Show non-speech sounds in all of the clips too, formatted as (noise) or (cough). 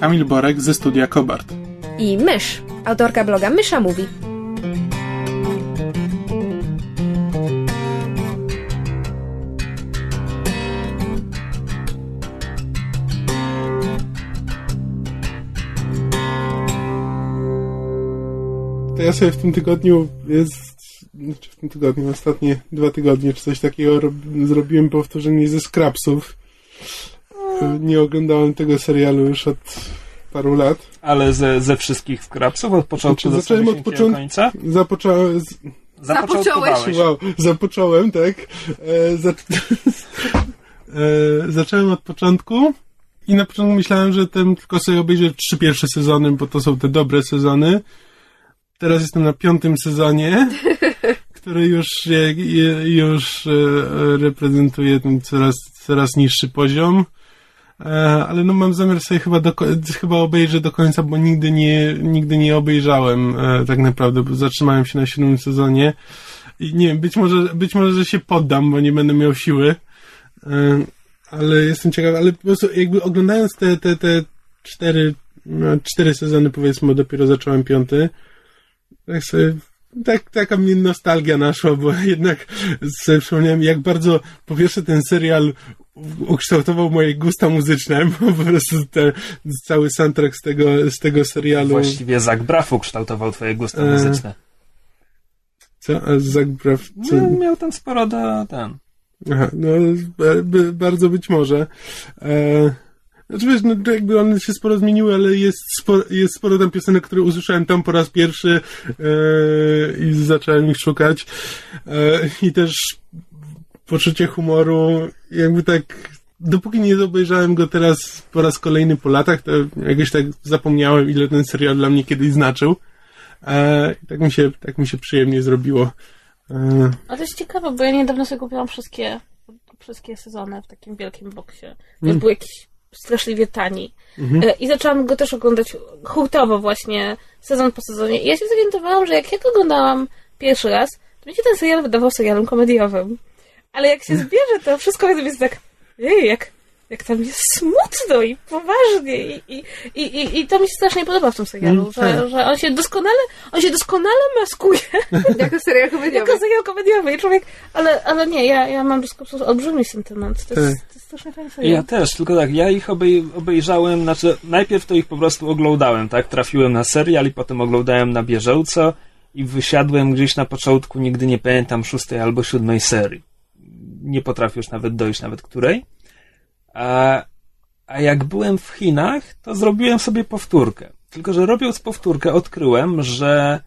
Kamil Borek ze studia Kobart. i Mysz, autorka bloga Mysza Mówi. To ja sobie w tym tygodniu jest, znaczy w tym tygodniu, ostatnie dwa tygodnie, czy coś takiego rob, zrobiłem powtórzenie ze Scrapsów. Nie oglądałem tego serialu już od paru lat. Ale ze, ze wszystkich Scrapsów od początku Znaczy, do zacząłem od początku- końca? Zapocząłem, z, Zapoczątkowałeś. wow, zapocząłem, tak. E, zac, (laughs) e, zacząłem od początku i na początku myślałem, że ten tylko sobie obejrzę trzy pierwsze sezony, bo to są te dobre sezony. Teraz jestem na piątym sezonie, (laughs) który już, już e, reprezentuje ten coraz, coraz niższy poziom. E, Ale no mam zamiar sobie chyba, do, chyba obejrzeć do końca, bo nigdy nie, nigdy nie obejrzałem e, tak naprawdę, bo zatrzymałem się na siódmym sezonie. I nie wiem, być może, być może, że się poddam, bo nie będę miał siły. E, Ale jestem ciekaw, ale po prostu jakby oglądając te, te, te cztery, no, cztery sezony powiedzmy, dopiero zacząłem piąty, tak sobie, tak, taka mnie nostalgia naszła, bo (laughs) jednak sobie przypomniałem, jak bardzo po pierwsze ten serial ukształtował moje gusta muzyczne, (laughs) bo po prostu te, cały soundtrack z tego, z tego serialu. Właściwie Zach Braff kształtował twoje gusta E, muzyczne. Co? A Zach Braff, co? No, miał tam sporo do, ten. Aha, no, b- bardzo być może. E, znaczy wiesz, no, jakby one się sporo zmieniły, ale jest sporo, jest sporo tam piosenek, które usłyszałem tam po raz pierwszy e, i zacząłem ich szukać. E, I też poczucie humoru, jakby tak, dopóki nie obejrzałem go teraz po raz kolejny po latach, to jakoś tak zapomniałem, ile ten serial dla mnie kiedyś znaczył. E, tak mi się, tak mi się przyjemnie zrobiło. E, A to jest ciekawe, bo ja niedawno sobie kupiłam wszystkie, wszystkie sezony w takim wielkim boksie. Mm. był jakiś straszliwie tani. Mhm. E, I zaczęłam go też oglądać hurtowo właśnie, sezon po sezonie. I ja się zorientowałam, że jak ja go oglądałam pierwszy raz, to mi się ten serial wydawał serialem komediowym. Ale jak się zbierze, to wszystko jest tak, ej, jak, jak tam jest smutno i poważnie i, i, i, i, i to mi się strasznie podoba w tym serialu, Mm, że, tak. że on się doskonale, on się doskonale maskuje (laughs) Jako serial komediowy. jako serial komediowy i człowiek, ale, ale nie, ja, ja mam do olbrzymi sentyment. To jest, Tak. to jest strasznie fajny serial. Ja też, tylko tak, ja ich obej obejrzałem, znaczy najpierw to ich po prostu oglądałem, tak? Trafiłem na serial i potem oglądałem na bieżąco i wysiadłem gdzieś na początku, nigdy nie pamiętam, szóstej albo siódmej serii. Nie potrafię już nawet dojść nawet której. A, a jak byłem w Chinach, to zrobiłem sobie powtórkę. Tylko, że robiąc powtórkę odkryłem, że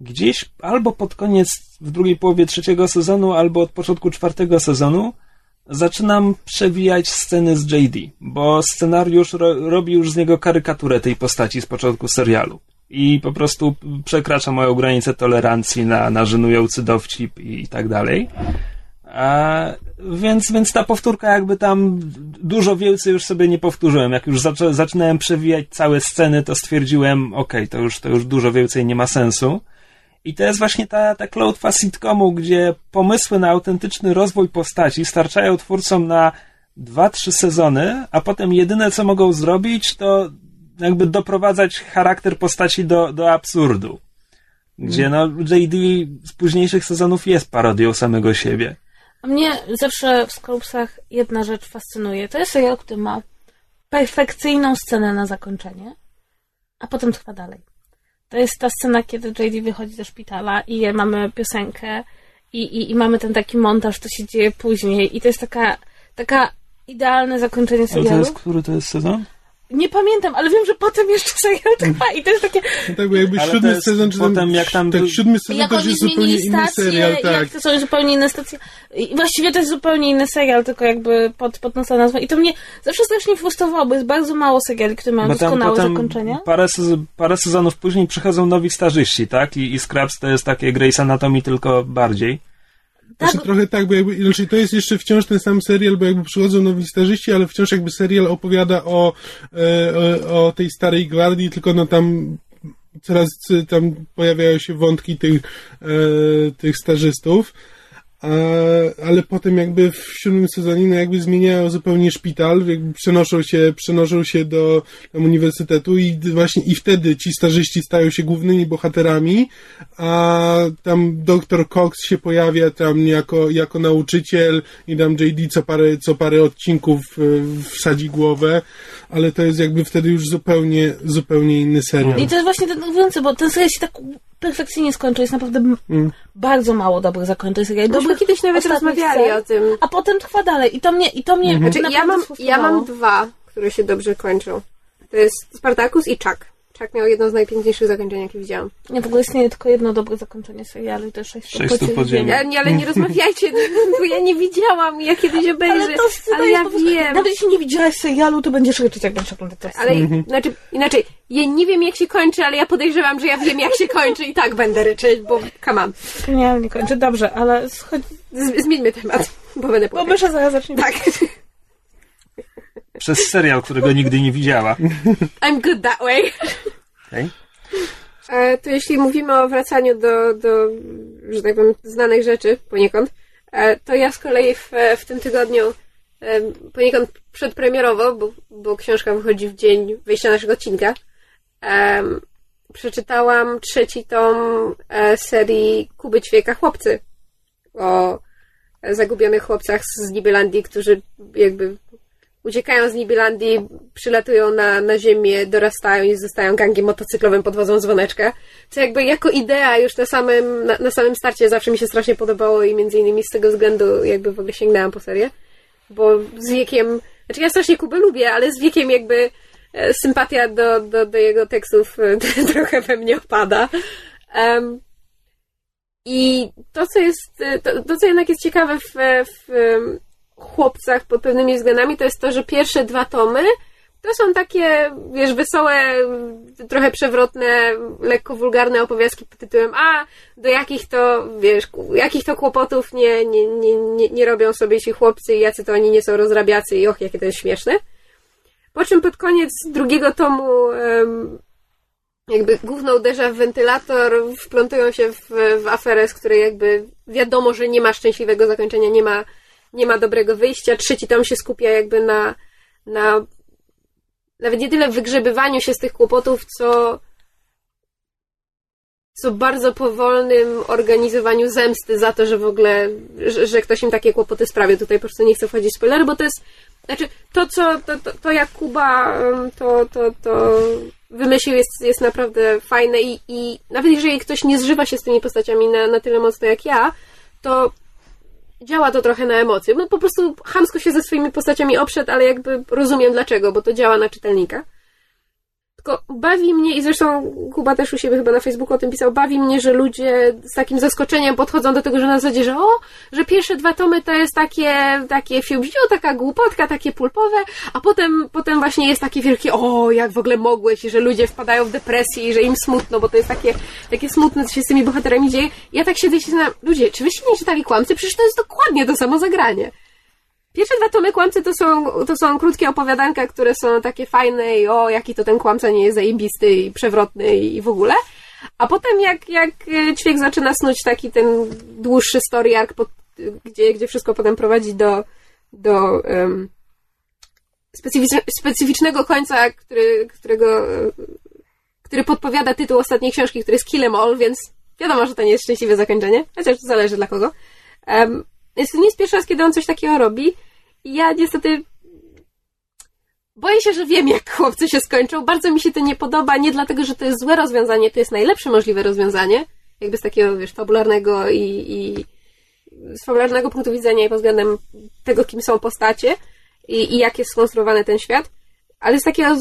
gdzieś albo pod koniec, w drugiej połowie trzeciego sezonu, albo od początku czwartego sezonu zaczynam przewijać sceny z JD, bo scenariusz ro, robi już z niego karykaturę tej postaci z początku serialu. I po prostu przekracza moją granicę tolerancji na, na żenujący dowcip i, i tak dalej. A, więc, więc ta powtórka jakby tam dużo więcej już sobie nie powtórzyłem. Jak już zaczę, zaczynałem przewijać całe sceny, to stwierdziłem, okej, to już, to już dużo więcej nie ma sensu. I to jest właśnie ta, ta klątwa sitcomu, gdzie pomysły na autentyczny rozwój postaci starczają twórcom na dwa, trzy sezony, a potem jedyne co mogą zrobić, to jakby doprowadzać charakter postaci do, do absurdu. Gdzie no, JD z późniejszych sezonów jest parodią samego siebie. A mnie zawsze w Scrubsach jedna rzecz fascynuje. To jest serial, który ma perfekcyjną scenę na zakończenie, a potem trwa dalej. To jest ta scena, kiedy JD wychodzi ze szpitala i mamy piosenkę i, i, i mamy ten taki montaż, co się dzieje później i to jest taka, taka idealne zakończenie Ale to serialu. jest, który to jest sezon? Nie pamiętam, ale wiem, że potem jeszcze (laughs) serial trwa i to jest takie... No tak, bo jakby Ale to siódmy sezon, czy tam, potem jak tam tak, siódmy sezon Jak oni jest zupełnie zmienili inny stację, serial, tak. jak to są zupełnie inne stacje. I właściwie to jest zupełnie inny serial, tylko jakby pod, pod naszą nazwą. I to mnie zawsze strasznie frustrowało, bo jest bardzo mało seriali, które mają doskonałe potem zakończenia. parę, parę sezonów później przychodzą nowi starzyści, tak? I, i Scraps to jest takie Grey's Anatomy tylko bardziej. Znaczy trochę tak, bo jakby, znaczy to jest jeszcze wciąż ten sam serial, bo jakby przychodzą nowi starzyści, ale wciąż jakby serial opowiada o, e, o, o tej starej gwardii, tylko no tam coraz tam pojawiają się wątki tych, e, tych stażystów. A, ale potem jakby w siódmym sezonie no jakby zmieniają zupełnie szpital, jakby przenoszą się, przenoszą się do tam, uniwersytetu i właśnie i wtedy ci starzyści stają się głównymi bohaterami, a tam doktor Cox się pojawia tam jako, jako nauczyciel i tam JD co parę, co parę odcinków e, wsadzi głowę, ale to jest jakby wtedy już zupełnie, zupełnie inny serial. I to jest właśnie denerwujące, bo ten serial się tak perfekcyjnie skończył. Jest naprawdę Mm. bardzo mało dobrych zakończeń seriali. Myśmy Dobrych kiedyś nawet rozmawiali scen, o tym. A potem trwa dalej. I to mnie, i to mnie Znaczy, ja, mam, ja mam dwa, które się dobrze kończą. To jest Spartacus i Chuck. Chuck miał jedno z najpiękniejszych zakończeń, jakie widziałam. Nie, w ogóle istnieje tylko jedno dobre zakończenie serialu i to jest sześć Sześć stóp podziemia. Ja, nie, ale nie (laughs) rozmawiajcie, bo ja nie widziałam ja kiedyś obejrzę. Ale to, ale ja prostu, wiem. Nawet jeśli nie widziałaś serialu, to będziesz ryczeć, jak będziesz oglądać to. Ale znaczy, inaczej, ja nie wiem jak się kończy, ale ja podejrzewam, że ja wiem jak się kończy i tak będę ryczeć, bo come on. Genialnie kończy. Dobrze, ale schodź... Z, zmieńmy temat, bo będę Bo płakać. Mysza zaraz zacznie... Tak. Przez serial, którego nigdy nie widziała. I'm good that way. Okej? E, to jeśli mówimy o wracaniu do, do, że tak powiem, znanych rzeczy poniekąd, e, to ja z kolei w, w tym tygodniu e, poniekąd przedpremierowo, bo, bo książka wychodzi w dzień wyjścia naszego odcinka, em, przeczytałam trzeci tom e, serii Kuby Ćwieka Chłopcy o e, zagubionych chłopcach z Nibylandii, którzy jakby uciekają z Nibylandii, przylatują na, na ziemię, dorastają i zostają gangiem motocyklowym pod wodzą dzwoneczka. Co jakby jako idea już na samym, na, na samym starcie zawsze mi się strasznie podobało i między innymi z tego względu jakby w ogóle sięgnęłam po serię. Bo z wiekiem, znaczy ja strasznie Kubę lubię, ale z wiekiem jakby e, sympatia do, do, do jego tekstów e, (laughs) trochę we mnie opada. Em, I to, co jest, e, to, to, co jednak jest ciekawe w, w chłopcach pod pewnymi względami, to jest to, że pierwsze dwa tomy to są takie, wiesz, wesołe, trochę przewrotne, lekko wulgarne opowiastki pod tytułem a, do jakich to, wiesz, jakich to kłopotów nie, nie, nie, nie, nie robią sobie ci chłopcy i jacy to oni nie są rozrabiacy i och, jakie to jest śmieszne. Po czym pod koniec drugiego tomu jakby główno uderza w wentylator, wplątują się w, w aferę, z której jakby wiadomo, że nie ma szczęśliwego zakończenia, nie ma, nie ma dobrego wyjścia. Trzeci tom się skupia jakby na, na nawet nie tyle wygrzebywaniu się z tych kłopotów, co co bardzo powolnym organizowaniu zemsty za to, że w ogóle, że, że ktoś im takie kłopoty sprawił. Tutaj po prostu nie chcę wchodzić w spoilery, bo to jest, znaczy, to co, to, to, to jak Kuba to, to, to wymyślił jest, jest naprawdę fajne i, i nawet jeżeli ktoś nie zżywa się z tymi postaciami na, na tyle mocno jak ja, to działa to trochę na emocje. No po prostu chamsko się ze swoimi postaciami oprzedł, ale jakby rozumiem dlaczego, bo to działa na czytelnika. Bawi mnie, i zresztą Kuba też u siebie chyba na Facebooku o tym pisał, bawi mnie, że ludzie z takim zaskoczeniem podchodzą do tego, że na zasadzie, że o, że pierwsze dwa tomy to jest takie, takie fiubździu, taka głupotka, takie pulpowe, a potem, potem właśnie jest takie wielkie, o, jak w ogóle mogłeś, i że ludzie wpadają w depresję i że im smutno, bo to jest takie, takie smutne, co się z tymi bohaterami dzieje. Ja tak siedzę i się zastanawiam, ludzie, czy wyście nie czytali Kłamcy? Przecież to jest dokładnie to samo zagranie. Pierwsze dwa tomy kłamcy to są, to są krótkie opowiadanka, które są takie fajne i o, jaki to ten kłamca nie jest zajebisty i przewrotny i, w ogóle. A potem jak, jak e, ćwiek zaczyna snuć taki ten dłuższy story arc, pod, gdzie, gdzie wszystko potem prowadzi do, do um, specyficz, specyficznego końca, który, którego, e, który podpowiada tytuł ostatniej książki, który jest Kill 'em All, więc wiadomo, że to nie jest szczęśliwe zakończenie, chociaż to zależy dla kogo. Um, więc to nie jest pierwszy raz, kiedy on coś takiego robi. Ja niestety boję się, że wiem, jak chłopcy się skończą. Bardzo mi się to nie podoba, nie dlatego, że to jest złe rozwiązanie, to jest najlepsze możliwe rozwiązanie, jakby z takiego, wiesz, fabularnego i, i z fabularnego punktu widzenia i pod względem tego, kim są postacie i, i jak jest skonstruowany ten świat. ale z takiego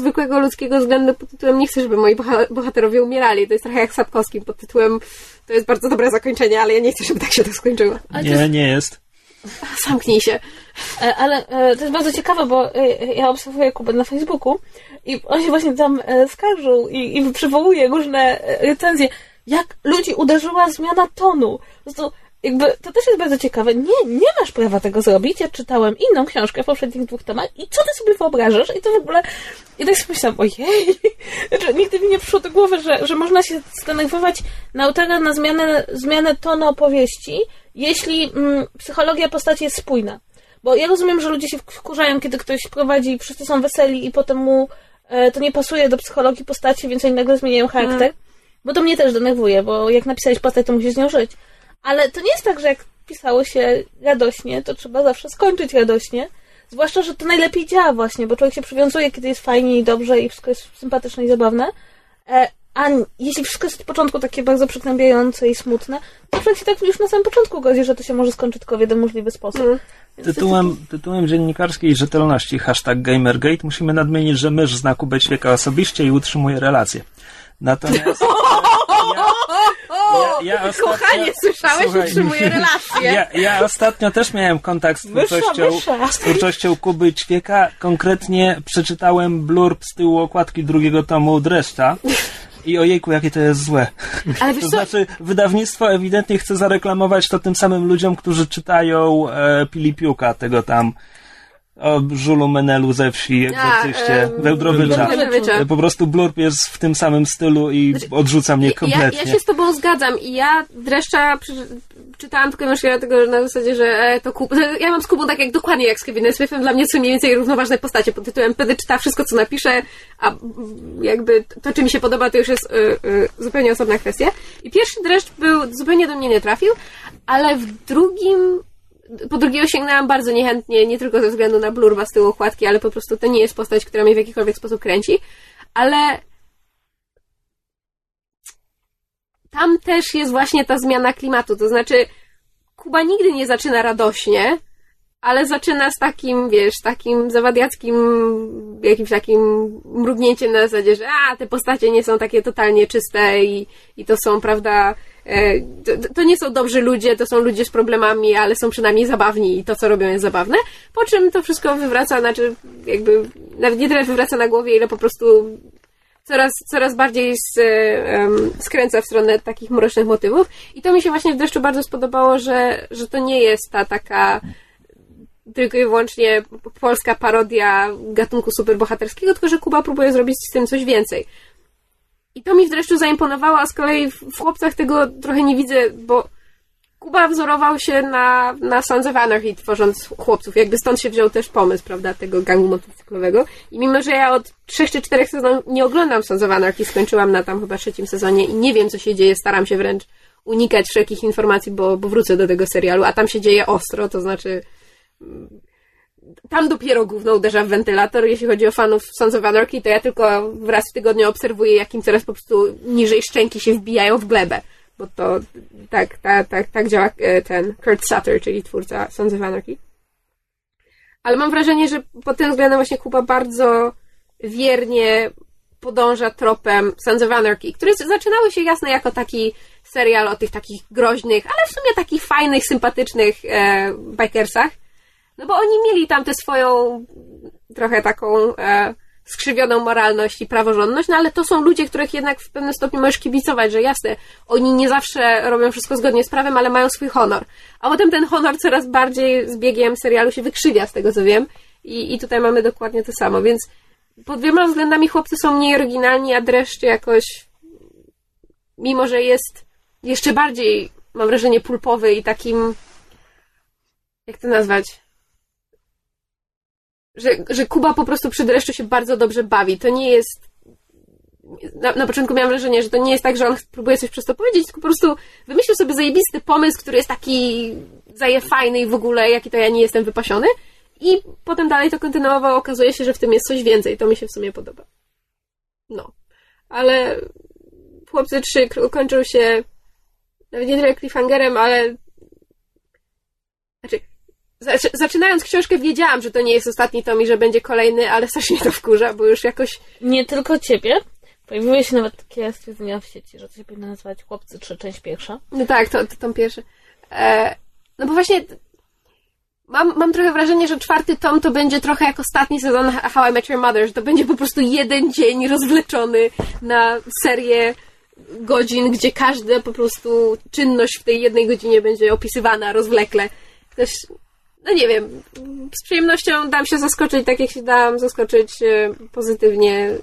zwykłego ludzkiego względu pod tytułem nie chcę, żeby moi boha- bohaterowie umierali. To jest trochę jak Sapkowski pod tytułem to jest bardzo dobre zakończenie, ale ja nie chcę, żeby tak się to skończyło. Ale Nie, jest, nie jest. (laughs) Zamknij się. e, ale e, to jest bardzo ciekawe, bo e, ja obserwuję Kubę na Facebooku i on się właśnie tam skarżył i, i przywołuje różne recenzje, jak ludzi uderzyła zmiana tonu. Po prostu jakby to też jest bardzo ciekawe. Nie, nie masz prawa tego zrobić. Ja czytałem inną książkę w poprzednich dwóch tomach i co ty sobie wyobrażasz? I to w ogóle... I tak sobie myślałam, ojej, (laughs) znaczy, nigdy mi nie przyszło do głowy, że, że można się zdenerwować na autora na zmianę, zmianę tonu opowieści, jeśli mm, psychologia postaci jest spójna. Bo ja rozumiem, że ludzie się wkurzają, kiedy ktoś prowadzi, wszyscy są weseli i potem mu e, to nie pasuje do psychologii postaci, więc oni nagle zmieniają charakter. Bo to mnie też denerwuje, bo jak napisałeś postać, to musisz z nią żyć. Ale to nie jest tak, że jak pisało się radośnie, to trzeba zawsze skończyć radośnie. Zwłaszcza, że to najlepiej działa właśnie, bo człowiek się przywiązuje, kiedy jest fajnie i dobrze i wszystko jest sympatyczne i zabawne. E, a jeśli wszystko jest od początku takie bardzo przygnębiające i smutne, to człowiek się tak już na samym początku godzi, że to się może skończyć tylko w jeden możliwy sposób. Mm. Tytułem, tytułem dziennikarskiej rzetelności hashtag Gamergate musimy nadmienić, że mysz zna Kubę Ćwieka osobiście i utrzymuje relacje. Natomiast (laughs) ja, ja, ostatnio, Kochanie, słyszałeś? Słuchaj, Utrzymuję (laughs) relacje. Ja, ja ostatnio też miałem kontakt z Mysza, twórczością, mysza. z twórczością Kuby Ćwieka. Konkretnie przeczytałem blurb z tyłu okładki drugiego tomu Dreszcza. I ojejku, jakie to jest złe. Ale wiesz To co, znaczy, wydawnictwo ewidentnie chce zareklamować to tym samym ludziom, którzy czytają e, Pilipiuka, tego tam o Żulu Menelu ze wsi, egzorcyście, em, Wełdrowycza. Po prostu blurb jest w tym samym stylu i odrzuca mnie Ja, kompletnie. ja się z tobą zgadzam i ja dreszcza przy, czytałam tylko dlatego, że na zasadzie, że e, to Kub, ja mam z Kubą tak jak dokładnie jak z Kevinem Smithem, dla mnie są mniej więcej równoważne postacie pod tytułem Pedy czyta wszystko, co napisze, a jakby to, czy mi się podoba, to już jest y, y, zupełnie osobna kwestia. I pierwszy dreszcz był, zupełnie do mnie nie trafił, ale w drugim po drugiego sięgnęłam bardzo niechętnie, nie tylko ze względu na blurba z tyłu okładki, ale po prostu to nie jest postać, która mnie w jakikolwiek sposób kręci. Ale tam też jest właśnie ta zmiana klimatu. To znaczy, Kuba nigdy nie zaczyna radośnie, ale zaczyna z takim, wiesz, takim zawadiackim, jakimś takim mrugnięciem na zasadzie, że a, te postacie nie są takie totalnie czyste i, i to są, prawda, to, to nie są dobrzy ludzie, to są ludzie z problemami, ale są przynajmniej zabawni i to, co robią jest zabawne. Po czym to wszystko wywraca, znaczy jakby nawet nie tyle wywraca na głowie, ile po prostu coraz, coraz bardziej z, em, skręca w stronę takich mrocznych motywów. I to mi się właśnie w deszczu bardzo spodobało, że, że to nie jest ta taka tylko i wyłącznie polska parodia gatunku superbohaterskiego, tylko że Kuba próbuje zrobić z tym coś więcej. I to mi w dreszczu zaimponowało, a z kolei w chłopcach tego trochę nie widzę, bo Kuba wzorował się na, na Sons of Anarchy, tworząc chłopców. Jakby stąd się wziął też pomysł, prawda, tego gangu motocyklowego. I mimo, że ja od trzech czy czterech sezonów nie oglądam Sons of Anarchy, skończyłam na tam chyba trzecim sezonie i nie wiem, co się dzieje, staram się wręcz unikać wszelkich informacji, bo, bo wrócę do tego serialu, a tam się dzieje ostro, to znaczy tam dopiero gówno uderza w wentylator. Jeśli chodzi o fanów Sons of Anarchy, to ja tylko raz w tygodniu obserwuję, jakim coraz po prostu niżej szczęki się wbijają w glebę. Bo to tak, tak, tak, tak działa e, ten Kurt Sutter, czyli twórca Sons of Anarchy. Ale mam wrażenie, że pod tym względem właśnie Kuba bardzo wiernie podąża tropem Sons of Anarchy, które zaczynały się jasne jako taki serial o tych takich groźnych, ale w sumie takich fajnych, sympatycznych e, bikersach. No bo oni mieli tam tę swoją trochę taką e, skrzywioną moralność i praworządność, no ale to są ludzie, których jednak w pewnym stopniu możesz kibicować, że jasne, oni nie zawsze robią wszystko zgodnie z prawem, ale mają swój honor. A potem ten honor coraz bardziej z biegiem serialu się wykrzywia, z tego co wiem. I, i tutaj mamy dokładnie to samo, więc pod wieloma względami chłopcy są mniej oryginalni, a dreszcz jakoś, mimo że jest jeszcze bardziej, mam wrażenie, pulpowy i takim, jak to nazwać? Że, że Kuba po prostu przy dreszczu się bardzo dobrze bawi. To nie jest. Na, na początku miałam wrażenie, że to nie jest tak, że on próbuje coś przez to powiedzieć, tylko po prostu wymyślił sobie zajebisty pomysł, który jest taki zaje fajny i w ogóle, jaki to ja nie jestem wypasiony. I potem dalej to kontynuował. Okazuje się, że w tym jest coś więcej. To mi się w sumie podoba. No. Ale Chłopcy 3 kończą się nawet nie tyle cliffhangerem, ale znaczy zaczynając książkę wiedziałam, że to nie jest ostatni tom i że będzie kolejny, ale strasznie to wkurza, bo już jakoś Nie tylko ciebie. Pojawiły się nawet takie stwierdzenia w sieci, że to się powinno nazywać Chłopcy 3, część pierwsza. No tak, to, to tom pierwszy. E, no bo właśnie mam, mam trochę wrażenie, że czwarty tom to będzie trochę jak ostatni sezon How I Met Your Mother, że to będzie po prostu jeden dzień rozwleczony na serię godzin, gdzie każda po prostu czynność w tej jednej godzinie będzie opisywana rozwlekle. Ktoś, no nie wiem, z przyjemnością dam się zaskoczyć, tak jak się dałam zaskoczyć e, pozytywnie e,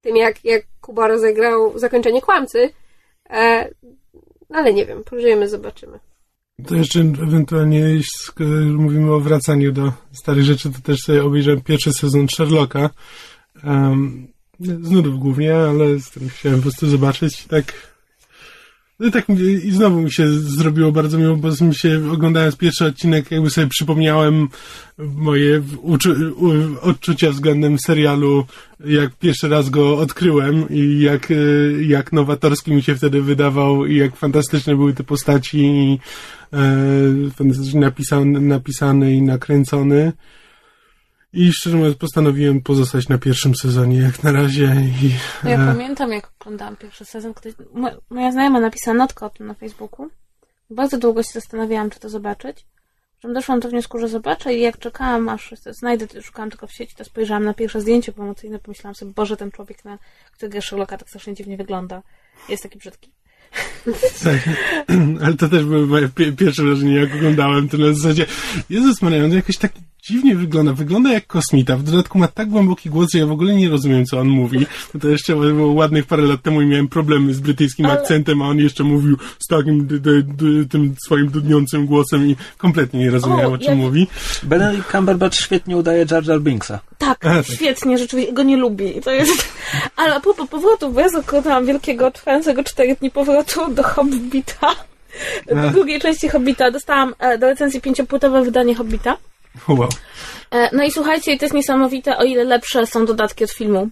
tym, jak, jak Kuba rozegrał zakończenie kłamcy. E, no ale nie wiem, pożyjemy, zobaczymy. To jeszcze ewentualnie, jeśli sk- mówimy o wracaniu do starych rzeczy, to też sobie obejrzałem pierwszy sezon Sherlocka. Um, z nudów głównie, ale z tym chciałem po prostu zobaczyć. Tak, no i tak i znowu mi się zrobiło bardzo miło, bo mi się oglądając pierwszy odcinek, jakby sobie przypomniałem moje uczu- odczucia względem serialu, jak pierwszy raz go odkryłem i jak, e, jak nowatorski mi się wtedy wydawał i jak fantastyczne były te postaci i e, fantastycznie napisany, napisany i nakręcony. I szczerze mówiąc postanowiłem pozostać na pierwszym sezonie jak na razie i No ja e, pamiętam, jak oglądałam pierwszy sezon. Ktoś, mo- moja znajoma napisała notkę o tym na Facebooku. Bardzo długo się zastanawiałam, czy to zobaczyć. Potem doszłam do wniosku, że zobaczę i jak czekałam, aż znajdę, to szukałam tylko w sieci, to spojrzałam na pierwsze zdjęcie promocyjne, pomyślałam sobie, Boże, ten człowiek, na, który gra Sherlocka, tak strasznie dziwnie wygląda. Jest taki brzydki. (laughs) Tak, (clears throat) ale to też były moje pie- pierwsze wrażenie, jak oglądałem to na zasadzie, Jezus Maria, on jakoś tak dziwnie wygląda, wygląda jak kosmita, w dodatku ma tak głęboki głos, że ja w ogóle nie rozumiem, co on mówi, to jeszcze było ładnych parę lat temu i miałem problemy z brytyjskim Ale- akcentem, a on jeszcze mówił z takim d- d- d- tym swoim dudniącym głosem i kompletnie nie rozumiałem, O, o czym jak- mówi. Benedict Cumberbatch świetnie udaje Jar Jar Binksa. Tak, A, tak. świetnie, rzeczywiście go nie lubi. I To jest... (laughs) Ale a propos powrotu, bo ja zakochałam wielkiego, trwającego 4 dni powrotu do Hobbita. Do A. drugiej części Hobbita. Dostałam e, do recenzji pięciopłytowe wydanie Hobbita. Wow. E, no i słuchajcie, to jest niesamowite, o ile lepsze są dodatki od filmu.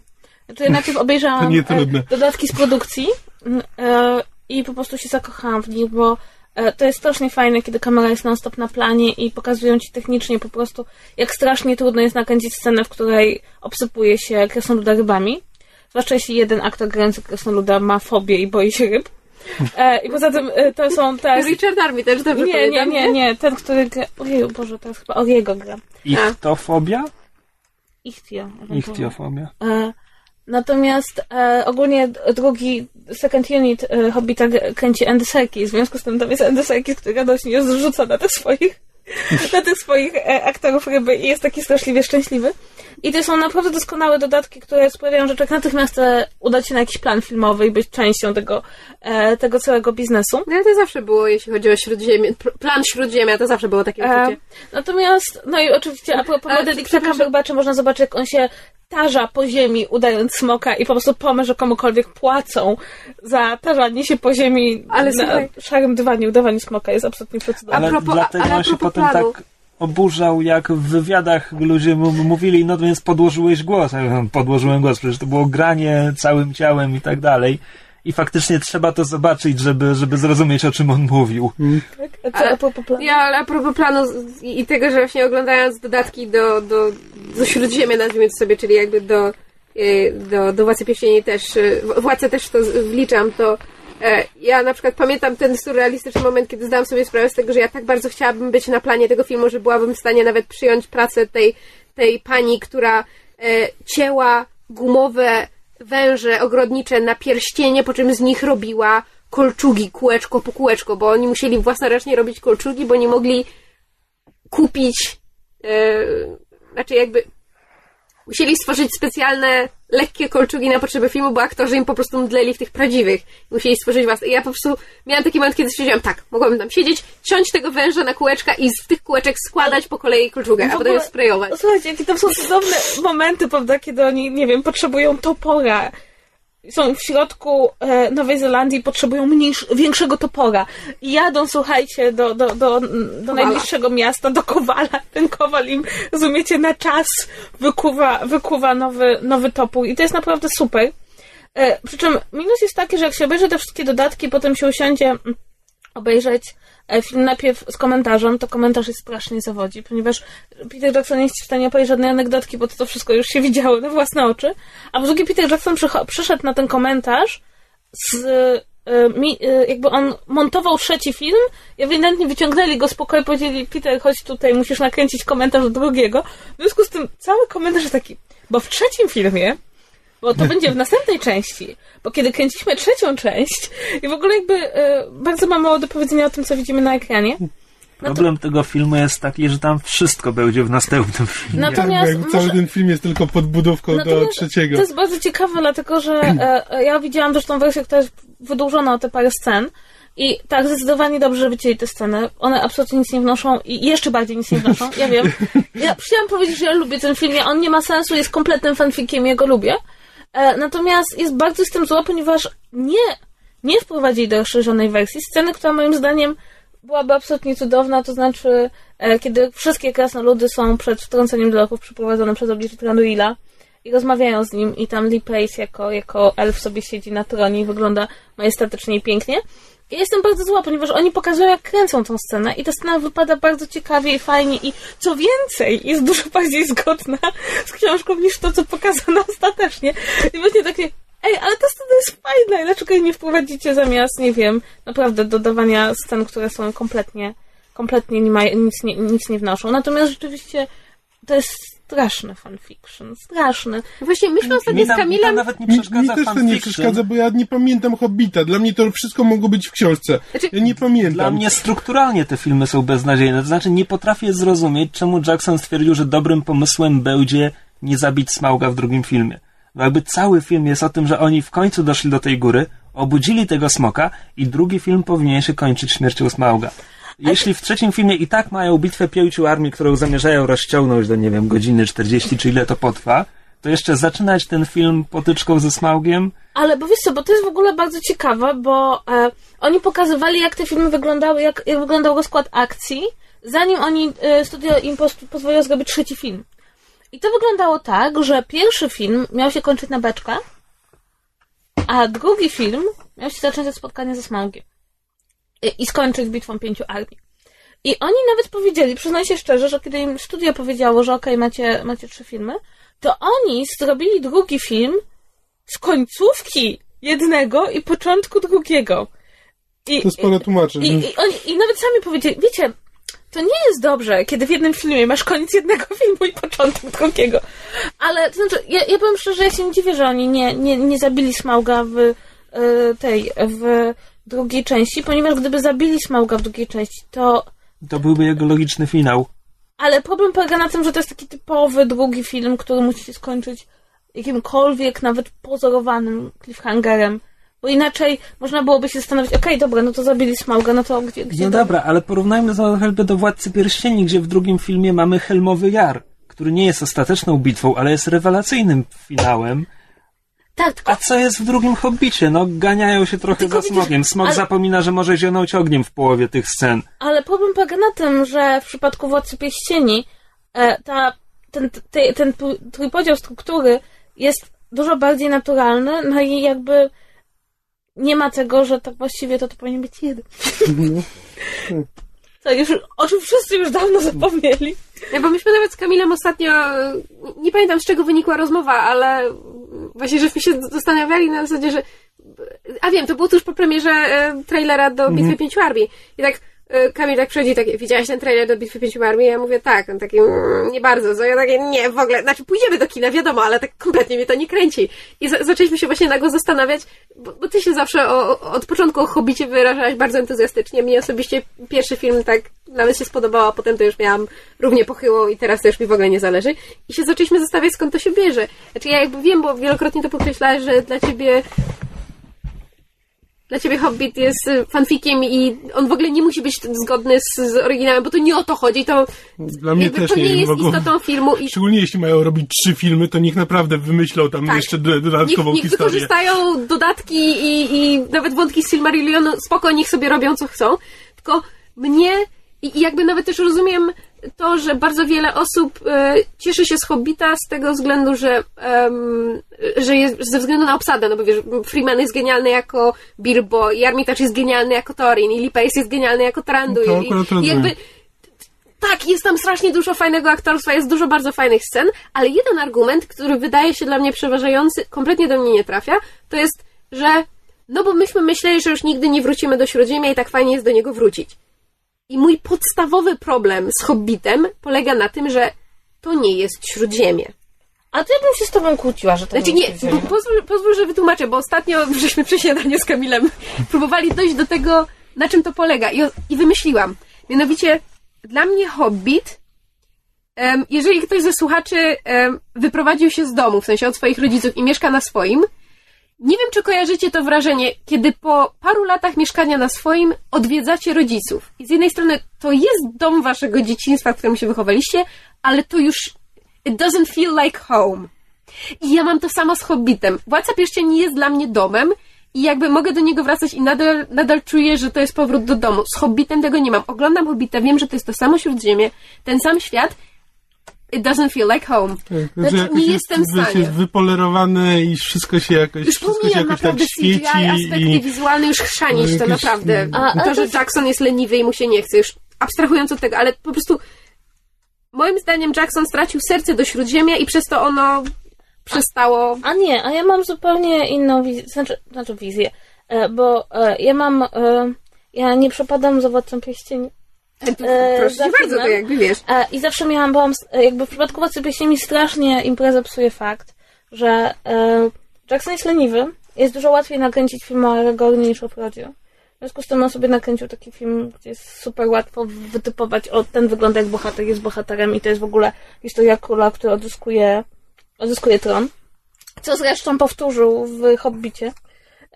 Znaczy, ja najpierw (laughs) obejrzałam e, dodatki z produkcji e, i po prostu się zakochałam w nich, bo to jest strasznie fajne, kiedy kamera jest non-stop na planie i pokazują ci technicznie po prostu, jak strasznie trudno jest nakręcić scenę, w której obsypuje się krasnoluda rybami. Zwłaszcza jeśli jeden aktor grający krasnoluda ma fobię i boi się ryb. E, I poza tym e, to są te... Richard Army też dobrze Nie, nie, pamiętam, nie, nie, ten, który gra... Ojej, Boże, teraz chyba Oriego gra. Ichtofobia? Ichtio. Ichtiofobia. E, natomiast e, ogólnie drugi second unit e, Hobbita kręci Andy Serkis, w związku z tym tam jest Andy Serkis, który radośnie zrzuca na tych swoich na tych swoich e, aktorów ryby i jest taki straszliwie szczęśliwy. I to są naprawdę doskonałe dodatki, które sprawiają, że człowiek natychmiast chce udać się na jakiś plan filmowy i być częścią tego, e, tego całego biznesu. No ale to zawsze było, jeśli chodzi o Śródziemie. Plan Śródziemia to zawsze było takie E, uczucie. natomiast, no i oczywiście, a propos Benedicta. Cumberbatcha można zobaczyć, jak on się tarza po ziemi, udając smoka i po prostu pomę, że komukolwiek płacą za tarzanie się po ziemi Ale na słuchaj. szarym dywanie, udawanie smoka jest absolutnie przecudowne. Ale propos- dlatego ale a się potem planu. tak oburzał, jak w wywiadach ludzie mówili, no więc podłożyłeś głos. Ja mówię, Podłożyłem głos, przecież to było granie całym ciałem i tak dalej. I faktycznie trzeba to zobaczyć, żeby, żeby zrozumieć, o czym on mówił. Tak? A co a propos planu? Ja, ale a propos planu i i tego, że właśnie oglądając dodatki do, do, do Śródziemia, nazwijmy to sobie, czyli jakby do, e, do, do Władcy Pierścieni też, e, Władcę też to wliczam, to ja na przykład pamiętam ten surrealistyczny moment, kiedy zdałam sobie sprawę z tego, że ja tak bardzo chciałabym być na planie tego filmu, że byłabym w stanie nawet przyjąć pracę tej, tej pani, która e, cięła gumowe węże ogrodnicze na pierścienie, po czym z nich robiła kolczugi, kółeczko po kółeczko, bo oni musieli własnoręcznie robić kolczugi, bo nie mogli kupić, e, znaczy jakby musieli stworzyć specjalne, lekkie kolczugi na potrzeby filmu, bo aktorzy im po prostu mdleli w tych prawdziwych. Musieli stworzyć własne. I ja po prostu miałam taki moment, kiedy stwierdziłam, tak, mogłabym tam siedzieć, ciąć tego węża na kółeczka i z tych kółeczek składać po kolei kolczugę, a W potem ją sprayować. Słuchajcie, jakie tam są cudowne momenty, prawda, kiedy oni, nie wiem, potrzebują topora. Są w środku e, Nowej Zelandii, potrzebują mniejsz, większego topora. I jadą, słuchajcie, do, do, do, do najbliższego miasta, do Kowala. (laughs) Ten Kowal im, rozumiecie, na czas wykuwa, wykuwa nowy, nowy topór. I to jest naprawdę super. E, przy czym minus jest taki, że jak się obejrzy te wszystkie dodatki, potem się usiądzie obejrzeć e, film najpierw z komentarzem, to komentarz jest strasznie zawodzi, ponieważ Peter Jackson nie jest w stanie opowiedzieć żadnej anegdotki, bo to, to wszystko już się widziało na własne oczy. A po drugie Peter Jackson przyszedł na ten komentarz z e, mi, e, jakby on montował trzeci film ewidentnie wyciągnęli go z pokoju i powiedzieli Peter, chodź tutaj, musisz nakręcić komentarz do drugiego. W związku z tym cały komentarz jest taki, bo w trzecim filmie bo to będzie w następnej części, bo kiedy kręciliśmy trzecią część i w ogóle jakby e, bardzo ma mało do powiedzenia o tym, co widzimy na ekranie. Problem tego filmu jest taki, że tam wszystko będzie w następnym filmie. Natomiast Tak, cały może- ten film jest tylko podbudówką do Natomiast trzeciego. To jest bardzo ciekawe, dlatego że e, e, ja widziałam też tą wersję, która jest wydłużona o te parę scen. I tak, zdecydowanie dobrze, że wycięli te sceny. One absolutnie nic nie wnoszą i jeszcze bardziej nic nie wnoszą. Ja wiem. (laughs) Ja chciałam powiedzieć, że ja lubię ten film. Ja- On nie ma sensu, jest kompletnym fanfikiem, ja go lubię. E, natomiast jest bardzo z tym zła, ponieważ nie, nie wprowadzili do rozszerzonej wersji sceny, która moim zdaniem byłaby absolutnie cudowna, to znaczy, e, kiedy wszystkie krasnoludy są przed wtrąceniem do lochów przeprowadzone przez oblicze Tranuila i rozmawiają z nim i tam Lee Pace jako, jako elf sobie siedzi na tronie i wygląda majestatycznie i pięknie. I jestem bardzo zła, ponieważ oni pokazują, jak kręcą tą scenę i ta scena wypada bardzo ciekawie i fajnie i co więcej, jest dużo (laughs) bardziej zgodna z książką niż to, co pokazano (laughs) ostatecznie. I właśnie takie, ej, ale ta scena jest fajna i dlaczego jej nie wprowadzicie zamiast, nie wiem, naprawdę dodawania scen, które są kompletnie, kompletnie nie ma, nic, nie, nic nie wnoszą. Natomiast rzeczywiście to jest straszny fanfiction, straszny. Właśnie myśmy ostatnio Mi, z tam, mi tam Kamilem... nawet nie Mi, mi przeszkadza też to nie przeszkadza, bo ja nie pamiętam Hobbita. Dla mnie to wszystko mogło być w książce. Znaczy- Ja nie pamiętam. Dla mnie strukturalnie te filmy są beznadziejne. To znaczy nie potrafię zrozumieć, czemu Jackson stwierdził, że dobrym pomysłem będzie nie zabić Smauga w drugim filmie. Bo jakby cały film jest o tym, że oni w końcu doszli do tej góry, obudzili tego smoka i drugi film powinien się kończyć śmiercią Smauga. Jeśli w trzecim filmie i tak mają bitwę pięciu armii, którą zamierzają rozciągnąć do, nie wiem, godziny 40 czy ile to potrwa, to jeszcze zaczynać ten film potyczką ze Smaugiem, Ale bo wiesz co, bo to jest w ogóle bardzo ciekawe, bo e, oni pokazywali, jak te filmy wyglądały, jak, jak wyglądał rozkład akcji, zanim oni, e, studio im poz, pozwoliło zrobić trzeci film. I to wyglądało tak, że pierwszy film miał się kończyć na beczkę, a drugi film miał się zacząć od spotkania ze Smaugiem. I, I skończyć bitwą pięciu armii. I oni nawet powiedzieli, przyznaj się szczerze, że kiedy im studio powiedziało, że okej, macie, macie trzy filmy, to oni zrobili drugi film z końcówki jednego i początku drugiego. I, To sporo tłumaczy. i, i, oni, I nawet sami powiedzieli, wiecie, to nie jest dobrze, kiedy w jednym filmie masz koniec jednego filmu i początek drugiego. Ale, to znaczy, ja, ja powiem szczerze, ja się nie dziwię, że oni nie, nie, nie zabili Smauga w e, tej, w drugiej części, ponieważ gdyby zabili Smauga w drugiej części, to to byłby jego logiczny finał. ale problem polega na tym, że to jest taki typowy drugi film, który musi się skończyć jakimkolwiek, nawet pozorowanym cliffhangerem. Bo inaczej można byłoby się zastanowić, okej, dobra, no to zabili Smauga, no to gdzie, gdzie No to- dobra, ale porównajmy to choćby do Władcy Pierścieni, gdzie w drugim filmie mamy Helmowy Jar, który nie jest ostateczną bitwą, ale jest rewelacyjnym finałem. Tak, tylko A co jest w drugim Hobbicie? No, ganiają się trochę Tylko za widzisz, smogiem. Smog ale- zapomina, że może zionąć ogniem w połowie tych scen. Ale problem polega na tym, że w przypadku Władcy Pierścieni e, ta, ten, te, ten trój- trójpodział struktury jest dużo bardziej naturalny, no i jakby nie ma tego, że tak właściwie to to powinien być jeden. (laughs) Co, już, o czym wszyscy już dawno zapomnieli. Ja, bo myśmy nawet z Kamilem ostatnio, nie pamiętam z czego wynikła rozmowa, ale właśnie żeśmy się zastanawiali na zasadzie, że a wiem, to było tuż po premierze e, trailera do Bitwy Pięciu Armii. I tak Kamil tak przychodzi, tak, widziałaś ten trailer do Bitwy Pięciu Armii? Ja mówię, tak. On taki, mm, nie bardzo. So, ja takie, nie, w ogóle, znaczy pójdziemy do kina, wiadomo, ale tak kompletnie mnie to nie kręci. I za, zaczęliśmy się właśnie nago zastanawiać, bo, bo ty się zawsze o, od początku o Hobbicie wyrażałaś bardzo entuzjastycznie. Mnie osobiście pierwszy film tak nawet się spodobał, a potem to już miałam równie pochyłą i teraz to już mi w ogóle nie zależy. I się zaczęliśmy zastanawiać, skąd to się bierze. Znaczy ja jakby wiem, bo wielokrotnie to podkreślałaś, że dla ciebie dla ciebie Hobbit jest y, fanfikiem i on w ogóle nie musi być zgodny z, z oryginałem, bo to nie o to chodzi, to Dla mnie też to nie, nie jest mogą... istotą filmu i Szczególnie jeśli mają robić trzy filmy, to niech naprawdę wymyślą tam Tak. jeszcze do- niech, dodatkową niech historię. wykorzystają dodatki i, i nawet wątki z Silmarillionu, spoko, niech sobie robią co chcą, tylko mnie i jakby nawet też rozumiem to, że bardzo wiele osób e, cieszy się z Hobbita z tego względu, że, em, że jest ze względu na obsadę, no bo wiesz, Freeman jest genialny jako Bilbo, i Armitage jest genialny jako Thorin, i Lee Pace jest genialny jako Trandu. To i, akurat i jakby tak, jest tam strasznie dużo fajnego aktorstwa, jest dużo bardzo fajnych scen, ale jeden argument, który wydaje się dla mnie przeważający, kompletnie do mnie nie trafia, to jest, że no bo myśmy myśleli, że już nigdy nie wrócimy do Śródziemia i tak fajnie jest do niego wrócić. I mój podstawowy problem z Hobbitem polega na tym, że to nie jest Śródziemie. A to ja bym się z tobą kłóciła, że to Znaczy nie nie, pozwól, pozwól, że wytłumaczę, bo ostatnio (laughs) żeśmy przy śniadaniu z Kamilem (laughs) próbowali dojść do tego, na czym to polega i, i wymyśliłam. Mianowicie, dla mnie Hobbit, jeżeli ktoś ze słuchaczy wyprowadził się z domu, w sensie od swoich rodziców i mieszka na swoim, nie wiem, czy kojarzycie to wrażenie, kiedy po paru latach mieszkania na swoim odwiedzacie rodziców. I z jednej strony to jest dom waszego dzieciństwa, w którym się wychowaliście, ale to już it doesn't feel like home. I ja mam to samo z Hobbitem. Władca Pierścieni jest dla mnie domem i jakby mogę do niego wracać i nadal, nadal czuję, że to jest powrót do domu. Z Hobbitem tego nie mam. Oglądam Hobbita, wiem, że to jest to samo Śródziemie, ten sam świat. It doesn't feel like home. Tak, Znaczy, jakoś nie jest, jestem w stanie. jest wypolerowane i wszystko się jakoś, Już wszystko się jakoś tak naprawdę CGI, świeci aspekty i wizualne, już chrzanić to naprawdę. A- a to, że to- Jackson jest leniwy i mu się nie chce, już abstrahując od tego, ale po prostu moim zdaniem Jackson stracił serce do Śródziemia i przez to ono przestało... A nie, a ja mam zupełnie inną wizję, znaczy, znaczy wizję, e, bo e, ja mam, e, ja nie przepadam za Władcą Pierścieni. E, Proszę za bardzo, to jakby wiesz. E, I zawsze miałam, byłam, s- e, jakby w przypadku Władcy Pierścieni strasznie imprezę psuje fakt, że Jackson jest leniwy, jest dużo łatwiej nakręcić film o Aragornie niż o Frodzie. W związku z tym on sobie nakręcił taki film, gdzie jest super łatwo wytypować, o ten wygląda jak bohater, jest bohaterem i to jest w ogóle historia króla, który odzyskuje, odzyskuje tron. Co zresztą powtórzył w Hobbicie,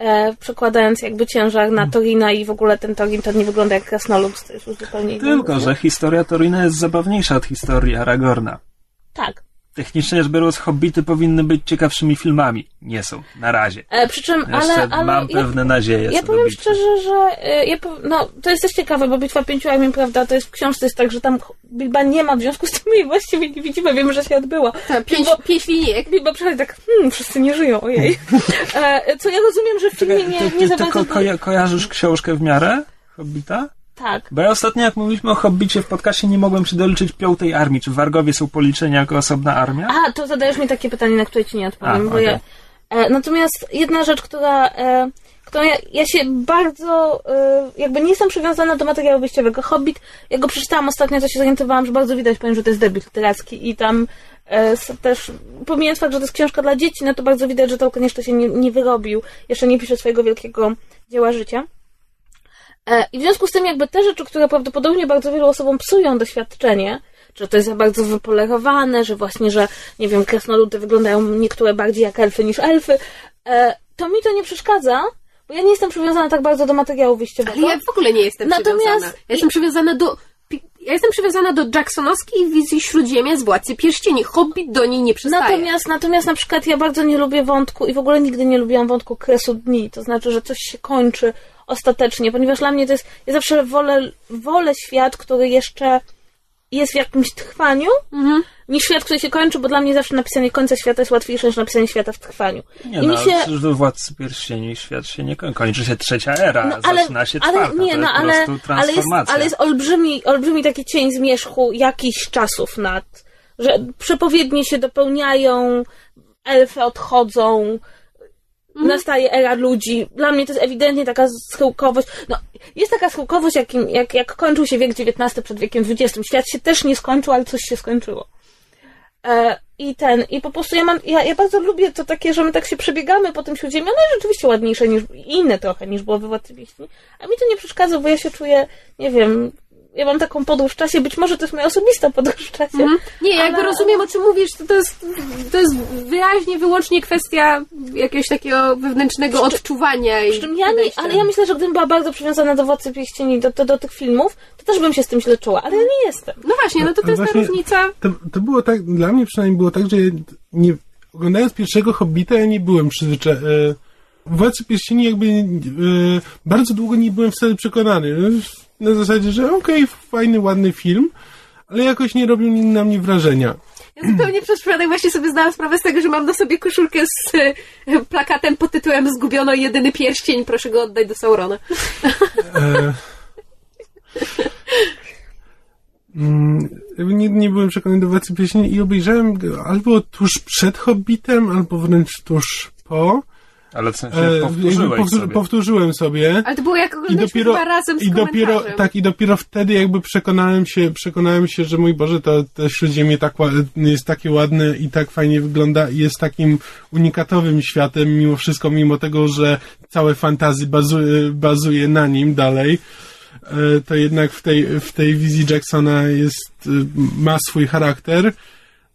e, przekładając jakby ciężar na Torina i w ogóle ten Torin to nie wygląda jak krasnolud, to jest już zupełnie inny Tylko, wzór. że historia Torina jest zabawniejsza od historii Aragorna. Tak. Technicznie rzecz biorąc, Hobbity powinny być ciekawszymi filmami. Nie są, na razie. E, przy czym, Jeszcze ale, ale mam ja, pewne nadzieje ja powiem bitwy. szczerze, że e, ja no, to jest też ciekawe, bo Bitwa Pięciu Armii, prawda, to jest w książce jest tak, że tam Bilba nie ma, w związku z tym jej właściwie nie widzimy, wiemy, że się odbyła. Ta, pięć, Bilbo, pięć linijek. Bilba przychodzi tak, hmm, wszyscy nie żyją, ojej. E, co ja rozumiem, że w filmie nie, nie ty, za ty bardzo... ko- koja- kojarzysz książkę w miarę Hobbita? Tak. Bo ja ostatnio, jak mówiliśmy o Hobbicie w podcastie, nie mogłem się doliczyć piątej armii. Czy Wargowie są policzeni jako osobna armia? A, to zadajesz mi takie pytanie, na które ci nie odpowiem, A, bo okej. ja... E, natomiast jedna rzecz, która... E, którą ja, ja się bardzo, e, jakby nie jestem przywiązana do materiału wyjściowego. Hobbit, ja go przeczytałam ostatnio, to się zorientowałam, że bardzo widać, powiem, że to jest debiut literacki i tam e, też, pomijając fakt, że to jest książka dla dzieci, no to bardzo widać, że Tolkien jeszcze się nie, nie wyrobił, jeszcze nie pisze swojego wielkiego dzieła życia. E, I w związku z tym jakby te rzeczy, które prawdopodobnie bardzo wielu osobom psują doświadczenie, że to jest za bardzo wypolerowane, że właśnie, że nie wiem, krasnoludy wyglądają niektóre bardziej jak elfy niż elfy, e, to mi to nie przeszkadza, bo ja nie jestem przywiązana tak bardzo do materiału wyjściowego. Ale ja w ogóle nie jestem Natomiast- przywiązana. Ja jestem przywiązana do... Ja jestem przywiązana do Jacksonowskiej wizji Śródziemia z Władcy Pierścieni. Hobbit do niej nie przystaje. Natomiast, natomiast na przykład ja bardzo nie lubię wątku i w ogóle nigdy nie lubiłam wątku kresu dni. To znaczy, że coś się kończy ostatecznie, ponieważ dla mnie to jest, ja zawsze wolę, wolę świat, który jeszcze jest w jakimś trwaniu, Mhm. niż świat, który się kończy, bo dla mnie zawsze napisanie końca świata jest łatwiejsze niż napisanie świata w trwaniu. Nie I no, mi się, we Władcy Pierścieni świat się nie kończy. Kończy się trzecia era, No, ale, zaczyna się ale czwarta. nie, to no, jest ale, po prostu ale, jest, transformacja. ale jest olbrzymi, olbrzymi taki cień zmierzchu jakichś czasów nad, że przepowiednie się dopełniają, elfy odchodzą, Mhm. nastaje era ludzi. Dla mnie to jest ewidentnie taka schyłkowość. No, jest taka schyłkowość, jak, jak, jak kończył się wiek XIX przed wiekiem XX. Świat się też nie skończył, ale coś się skończyło. E, I ten, i po prostu ja mam, ja, ja bardzo lubię to takie, że my tak się przebiegamy po tym śródziemiu. Ono jest rzeczywiście ładniejsze niż, inne trochę niż było Pieśni. A mi to nie przeszkadza, bo ja się czuję, nie wiem, ja mam taką podróż w czasie, być może to jest moja osobista podróż w czasie. Mhm. Nie, Ale- rozumiem, o czym mówisz. To, to, jest, to jest wyraźnie, wyłącznie kwestia jakiegoś takiego wewnętrznego odczuwania. I Przy czym ja nie, ale ja myślę, że gdybym była bardzo przywiązana do Władcy Pieścieni, do, do, do tych filmów, to też bym się z tym źle czuła, ale ja nie jestem. No właśnie, no to to jest ta różnica. To, to było tak, dla mnie przynajmniej było tak, że nie, oglądając pierwszego Hobbita, ja nie byłem przyzwyczajony. E, Władcy Pierścieni jakby e, bardzo długo nie byłem wtedy przekonany. Na zasadzie, że okej, fajny, ładny film, ale jakoś nie robił nigdy na mnie wrażenia. Ja zupełnie przez przypadek właśnie sobie zdałam sprawę z tego, że mam na sobie koszulkę z e, plakatem pod tytułem Zgubiono jedyny pierścień, proszę go oddać do Saurona. E, mm, nie, nie byłem przekonany do Władcy Pieśni i obejrzałem go albo tuż przed Hobbitem, albo wręcz tuż po. Ale w sensie E, powtórzyłeś jakby powtór- sobie. powtórzyłem sobie. Ale to było jak I dopiero, chyba razem z i dopiero, tak, i dopiero wtedy jakby przekonałem się, przekonałem się, że mój Boże, to, to Śródziemie tak, jest takie ładne i tak fajnie wygląda i jest takim unikatowym światem mimo wszystko, mimo tego, że całe fantazy bazuje, bazuje na nim dalej. e, To jednak w tej, w tej wizji Jacksona jest, e, ma swój charakter.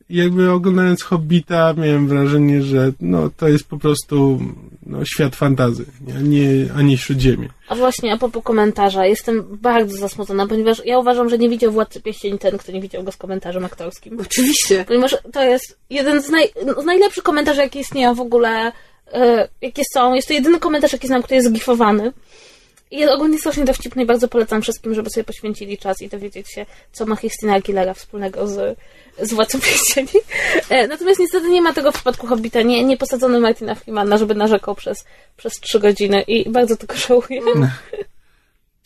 I jakby oglądając Hobbita miałem wrażenie, że no, to jest po prostu no, świat fantazy, nie, a nie, a nie Śródziemie. A właśnie, a propos komentarza, jestem bardzo zasmucona, ponieważ ja uważam, że nie widział Władcy Pieścieni ten, kto nie widział go z komentarzem aktorskim. Oczywiście. Ponieważ to jest jeden z, naj, z najlepszych komentarzy, jakie istnieją w ogóle, e, jakie są. Jest to jedyny komentarz, jaki znam, który jest zgifowany. Jest ogólnie strasznie dowcipny i bardzo polecam wszystkim, żeby sobie poświęcili czas i dowiedzieć się, co ma Christina Aguilera wspólnego z, z Władcą Pierścieni. E, natomiast niestety nie ma tego w przypadku Hobbita. Nie, nie posadzono Martina Freemana, żeby narzekał przez, przez trzy godziny i bardzo tego żałuję.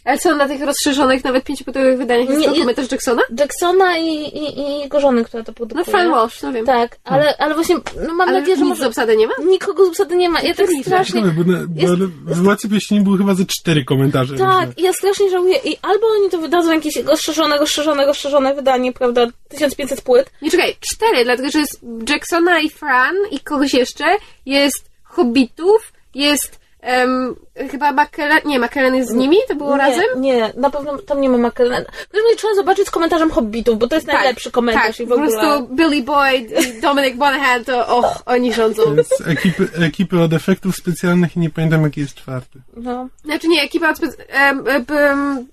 Ale co, na tych rozszerzonych, nawet pięciopłytowych wydaniach jest Nie, komentarz Jacksona? Jacksona i, i, i jego żony, która to No produkuje. Fran Walsh, no wiem. Tak, ale, ale właśnie no mam Ale nadzieję, że nic może... z obsady nie ma? Nikogo z obsady nie ma. Ja tak strasznie... Ciekawe, bo, na, bo Jest- w Władcy Pieśni były chyba ze cztery komentarze. Tak, różne. i ja strasznie żałuję. I albo oni to wydadzą jakieś rozszerzone, rozszerzone, rozszerzone wydanie, prawda, 1500 płyt. Nie czekaj, cztery, dlatego że jest Jacksona i Fran i kogoś jeszcze, jest Hobbitów, jest em, chyba McKellen, nie, McKellen jest z nimi, to było nie, razem? Nie, na pewno tam nie ma McKellen. Razie trzeba zobaczyć z komentarzem Hobbitów, bo to jest najlepszy komentarz tak, i w po ogóle... prostu Billy Boyd i Dominic Monaghan to, och, oni rządzą. To jest ekipy, ekipy od efektów specjalnych i nie pamiętam jaki jest czwarty. No. Znaczy nie, ekipa, od spe- em, em, em, em,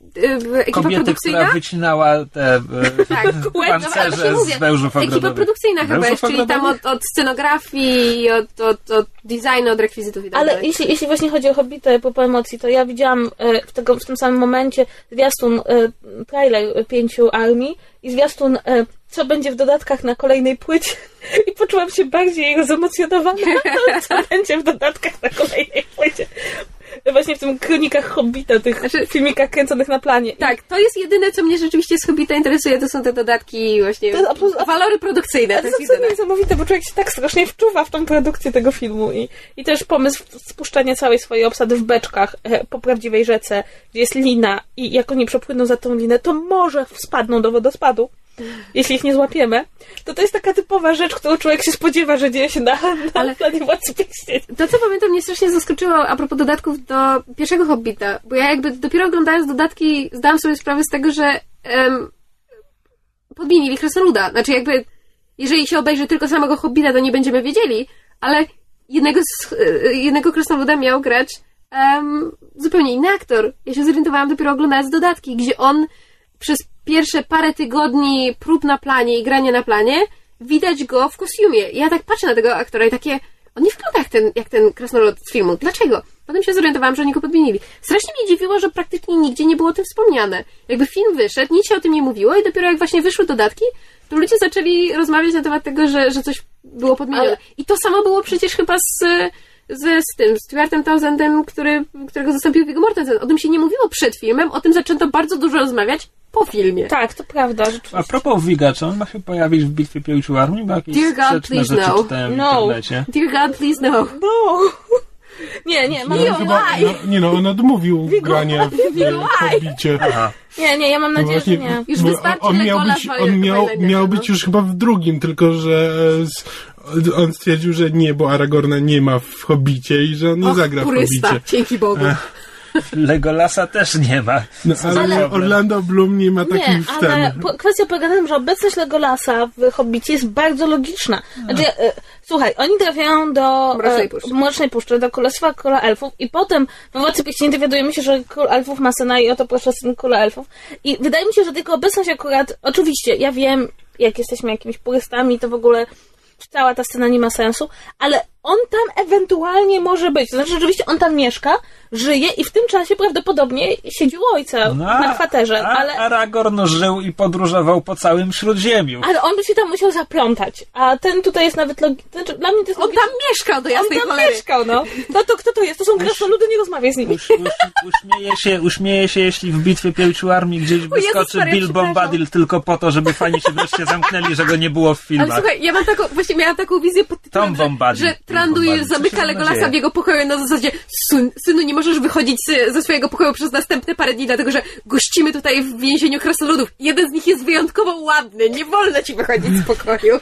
ekipa Kobiety, produkcyjna? która wycinała te e, (laughs) Tak, (laughs) pancerze mówię. z wężów Ekipa ogrodowych. produkcyjna chyba jest, czyli tam od, od scenografii, od, od, od designu, od rekwizytów i tak Ale dalej. jeśli, jeśli właśnie chodzi o Hobbitę po emocji, to ja widziałam e, w, tego, w tym samym momencie zwiastun, e, trailer pięciu armii i zwiastun, co będzie w dodatkach na kolejnej płycie (laughs) i poczułam się bardziej zemocjonowana, co będzie w dodatkach na kolejnej płycie. Właśnie w tym kronikach Hobbita, tych Znaczy- filmikach kręconych na planie. Tak, to jest jedyne, co mnie rzeczywiście z Hobbita interesuje, to są te dodatki właśnie, To absolut- walory produkcyjne, Ale to jest absolutnie niesamowite, bo człowiek się tak strasznie wczuwa w tą produkcję tego filmu i, i też pomysł spuszczania całej swojej obsady w beczkach e, po prawdziwej rzece, gdzie jest lina i jak oni przepłyną za tą linę, to może spadną do wodospadu, jeśli ich nie złapiemy. To to jest taka typowa rzecz, którą człowiek się spodziewa, że dzieje się na, na Ale- planie Władcy Pierścieni. To, co pamiętam, mnie strasznie zaskoczyło a propos dodatków do pierwszego Hobbita, bo ja jakby dopiero oglądając dodatki zdałam sobie sprawę z tego, że um, podmienili Krasnoluda. Znaczy jakby, jeżeli się obejrzy tylko samego Hobbita, to nie będziemy wiedzieli, ale jednego, z, e, jednego Krasnoluda miał grać em, zupełnie inny aktor. Ja się zorientowałam dopiero oglądając dodatki, gdzie on przez pierwsze parę tygodni prób na planie i grania na planie widać go w kostiumie. I ja tak patrzę na tego aktora i takie, on nie wygląda jak ten, jak ten krasnolud z filmu. Dlaczego? Potem się zorientowałam, że oni go podmienili. Strasznie mnie dziwiło, że praktycznie nigdzie nie było o tym wspomniane. Jakby film wyszedł, nic się o tym nie mówiło i dopiero jak właśnie wyszły dodatki, to ludzie zaczęli rozmawiać na temat tego, że, że coś było podmienione. Ale- I to samo było przecież chyba z, z, z tym, Stuartem Townsendem, który, którego zastąpił Viggo Mortensen. O tym się nie mówiło przed filmem, o tym zaczęto bardzo dużo rozmawiać po filmie. Tak, to prawda, rzeczywiście. A propos Wiga, czy on ma się pojawić w Bitwie Pięciu Armii? Bo jakieś Dear God, please no. No. Dear God, please no. No! (laughs) Nie, nie, mam, No, chyba, no, nie no, on odmówił grania w, w Hobbicie. Nie, nie, ja mam No nadzieję, że nie. Już wystarczy on miał być, on miał, miał no. być już chyba w drugim, tylko że e, z, on stwierdził, że nie, bo Aragorna nie ma w Hobbicie i że on nie Och, zagra w purysta, Hobbicie. dzięki Bogu. Legolasa też nie ma. No, ale, problem. Orlando Bloom nie ma Nie, takich ale ten. po, kwestia polega na tym, że obecność Legolasa w Hobbicie jest bardzo logiczna. Znaczy, e, słuchaj, oni trafiają do Mrocznej e, Puszczy. Mrocznej Puszczy, do Królestwa Króla Elfów i potem we Władcy Pierścieni dowiadujemy się, że Król Elfów ma syna i oto proszę syn Króla Elfów. I wydaje mi się, że tylko obecność akurat, oczywiście, ja wiem, jak jesteśmy jakimiś purystami, to w ogóle cała ta scena nie ma sensu, ale on tam ewentualnie może być. To znaczy, rzeczywiście on tam mieszka, żyje i w tym czasie prawdopodobnie siedzi u ojca na kwaterze, a, ale... Aragorn żył i podróżował po całym Śródziemiu. Ale on by się tam musiał zaplątać, a ten tutaj jest nawet logi... znaczy, Dla mnie to jest On logiczne. tam mieszkał do On jasnej tam cholery. mieszkał, no. No to kto to jest? To są krasnoludy, nie rozmawiaj z nimi. Uś, uś, uśmieje, się, uśmieje się, jeśli w bitwie pięciu armii gdzieś wyskoczy Bill. Bombadil tylko po to, żeby fani się wreszcie zamknęli, że go nie było w Ale filmach. słuchaj, ja mam taką, właśnie miałam taką wizję pod tytułem, Tom że, Bombadil. że Tom Co zamyka Legolasa w jego pokoju na zasadzie Syn, synu, nie możesz wychodzić z, ze swojego pokoju przez następne parę dni, dlatego że gościmy tutaj w więzieniu krasnoludów. Jeden z nich jest wyjątkowo ładny, nie wolno ci wychodzić z pokoju.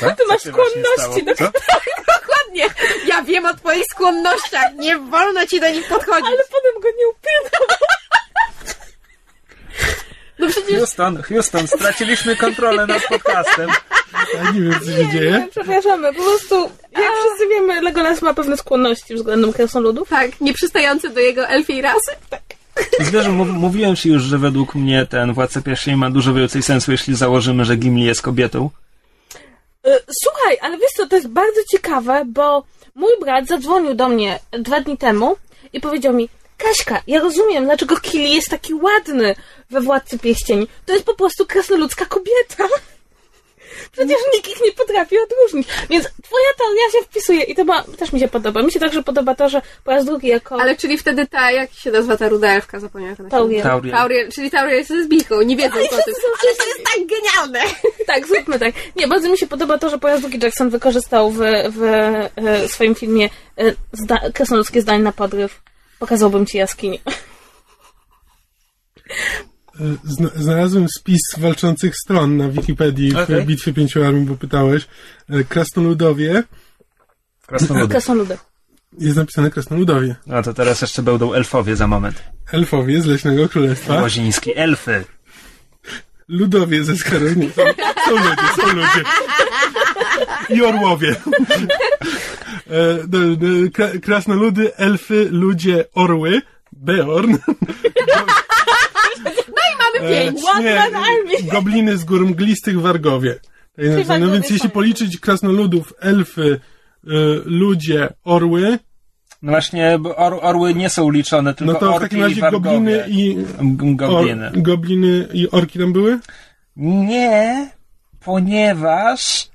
Co? Ty masz skłonności do- Co? (laughs) Dokładnie. Ja wiem o twoich skłonnościach, nie wolno ci do nich podchodzić. Ale potem go nie upilnął. No przecież Houston, Houston, straciliśmy kontrolę nad podcastem. Ja nie wiem, co się dzieje. Nie, przepraszamy, po prostu, jak wszyscy wiemy, Legolas ma pewne skłonności względem krasnoludów. tak, nieprzystający do jego elfiej rasy. Zwierzę, mów, mówiłem ci już, że według mnie ten Władca Pierścieni ma dużo więcej sensu, jeśli założymy, że Gimli jest kobietą. E, Słuchaj, ale wiesz co, to jest bardzo ciekawe, bo mój brat zadzwonił do mnie dwa dni temu i powiedział mi, Kaśka, ja rozumiem, dlaczego Kili jest taki ładny we Władcy Pierścieni. To jest po prostu krasnoludzka kobieta. (laughs) Przecież nikt ich nie potrafi odróżnić. Więc twoja teoria się wpisuje i to ma, też mi się podoba. Mi się także podoba to, że po raz drugi jako Ale czyli wtedy ta, jak się nazywa ta ruda elfka, zapomniałam jak ona się Tauriel. Tauriel. Tauriel, czyli Tauriel jest lesbijką, nie wiedzą o tym. Ale to jest tak genialne! (laughs) Tak, zróbmy tak. Nie, bardzo mi się podoba to, że po raz drugi Jackson wykorzystał w, w e, swoim filmie e, zda, krasnoludzkie zdanie na podryw. Pokazałbym ci jaskinię. Zna- Znalazłem spis walczących stron na Wikipedii w Okej. Bitwie Pięciu Armii, bo pytałeś. E, Krasnoludowie. Krasnoludy. Krasnoludy. Jest napisane Krasnoludowie. No to teraz jeszcze będą elfowie za moment. Elfowie z Leśnego Królestwa. Łoziński, elfy. Ludowie ze są, są ludzie, są ludzie. I orłowie. E, no, no, kra- krasnoludy, elfy, ludzie, orły. Beorn. Mamy E, pięć! One nie, gobliny z gór mglistych, wargowie. Tak. No wargowie więc jeśli policzyć krasnoludów, elfy, y, ludzie, orły, No właśnie, bo or, orły nie są liczone, tylko no to w orki takim i razie wargowie. gobliny i... Gobliny. Or, gobliny i orki tam były? Nie, ponieważ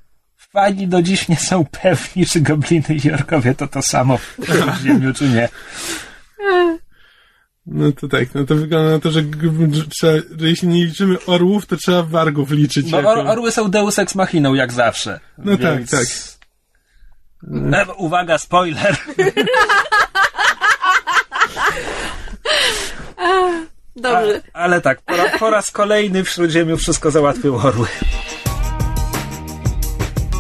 fani do dziś nie są pewni, czy gobliny i orkowie to to samo w (laughs) ziemiu, czy nie. No to tak, no to wygląda na to, że, trzeba, że jeśli nie liczymy orłów, to trzeba wargów liczyć. Jako- or, orły są deus ex machiną, jak zawsze. No tak, Więc... tak. E, uwaga, spoiler. (laughs) Dobrze. Ale tak, po, po raz kolejny w Śródziemiu wszystko załatwił orły.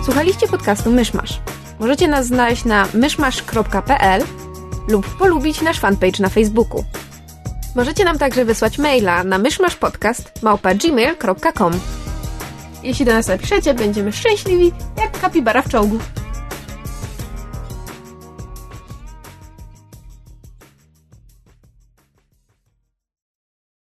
Słuchaliście podcastu Myszmasz. Możecie nas znaleźć na myszmasz.pl lub polubić nasz fanpage na Facebooku. Możecie nam także wysłać maila na myszmaszpodcast.gmail.com Jeśli do nas napiszecie, będziemy szczęśliwi jak kapibara w czołgu.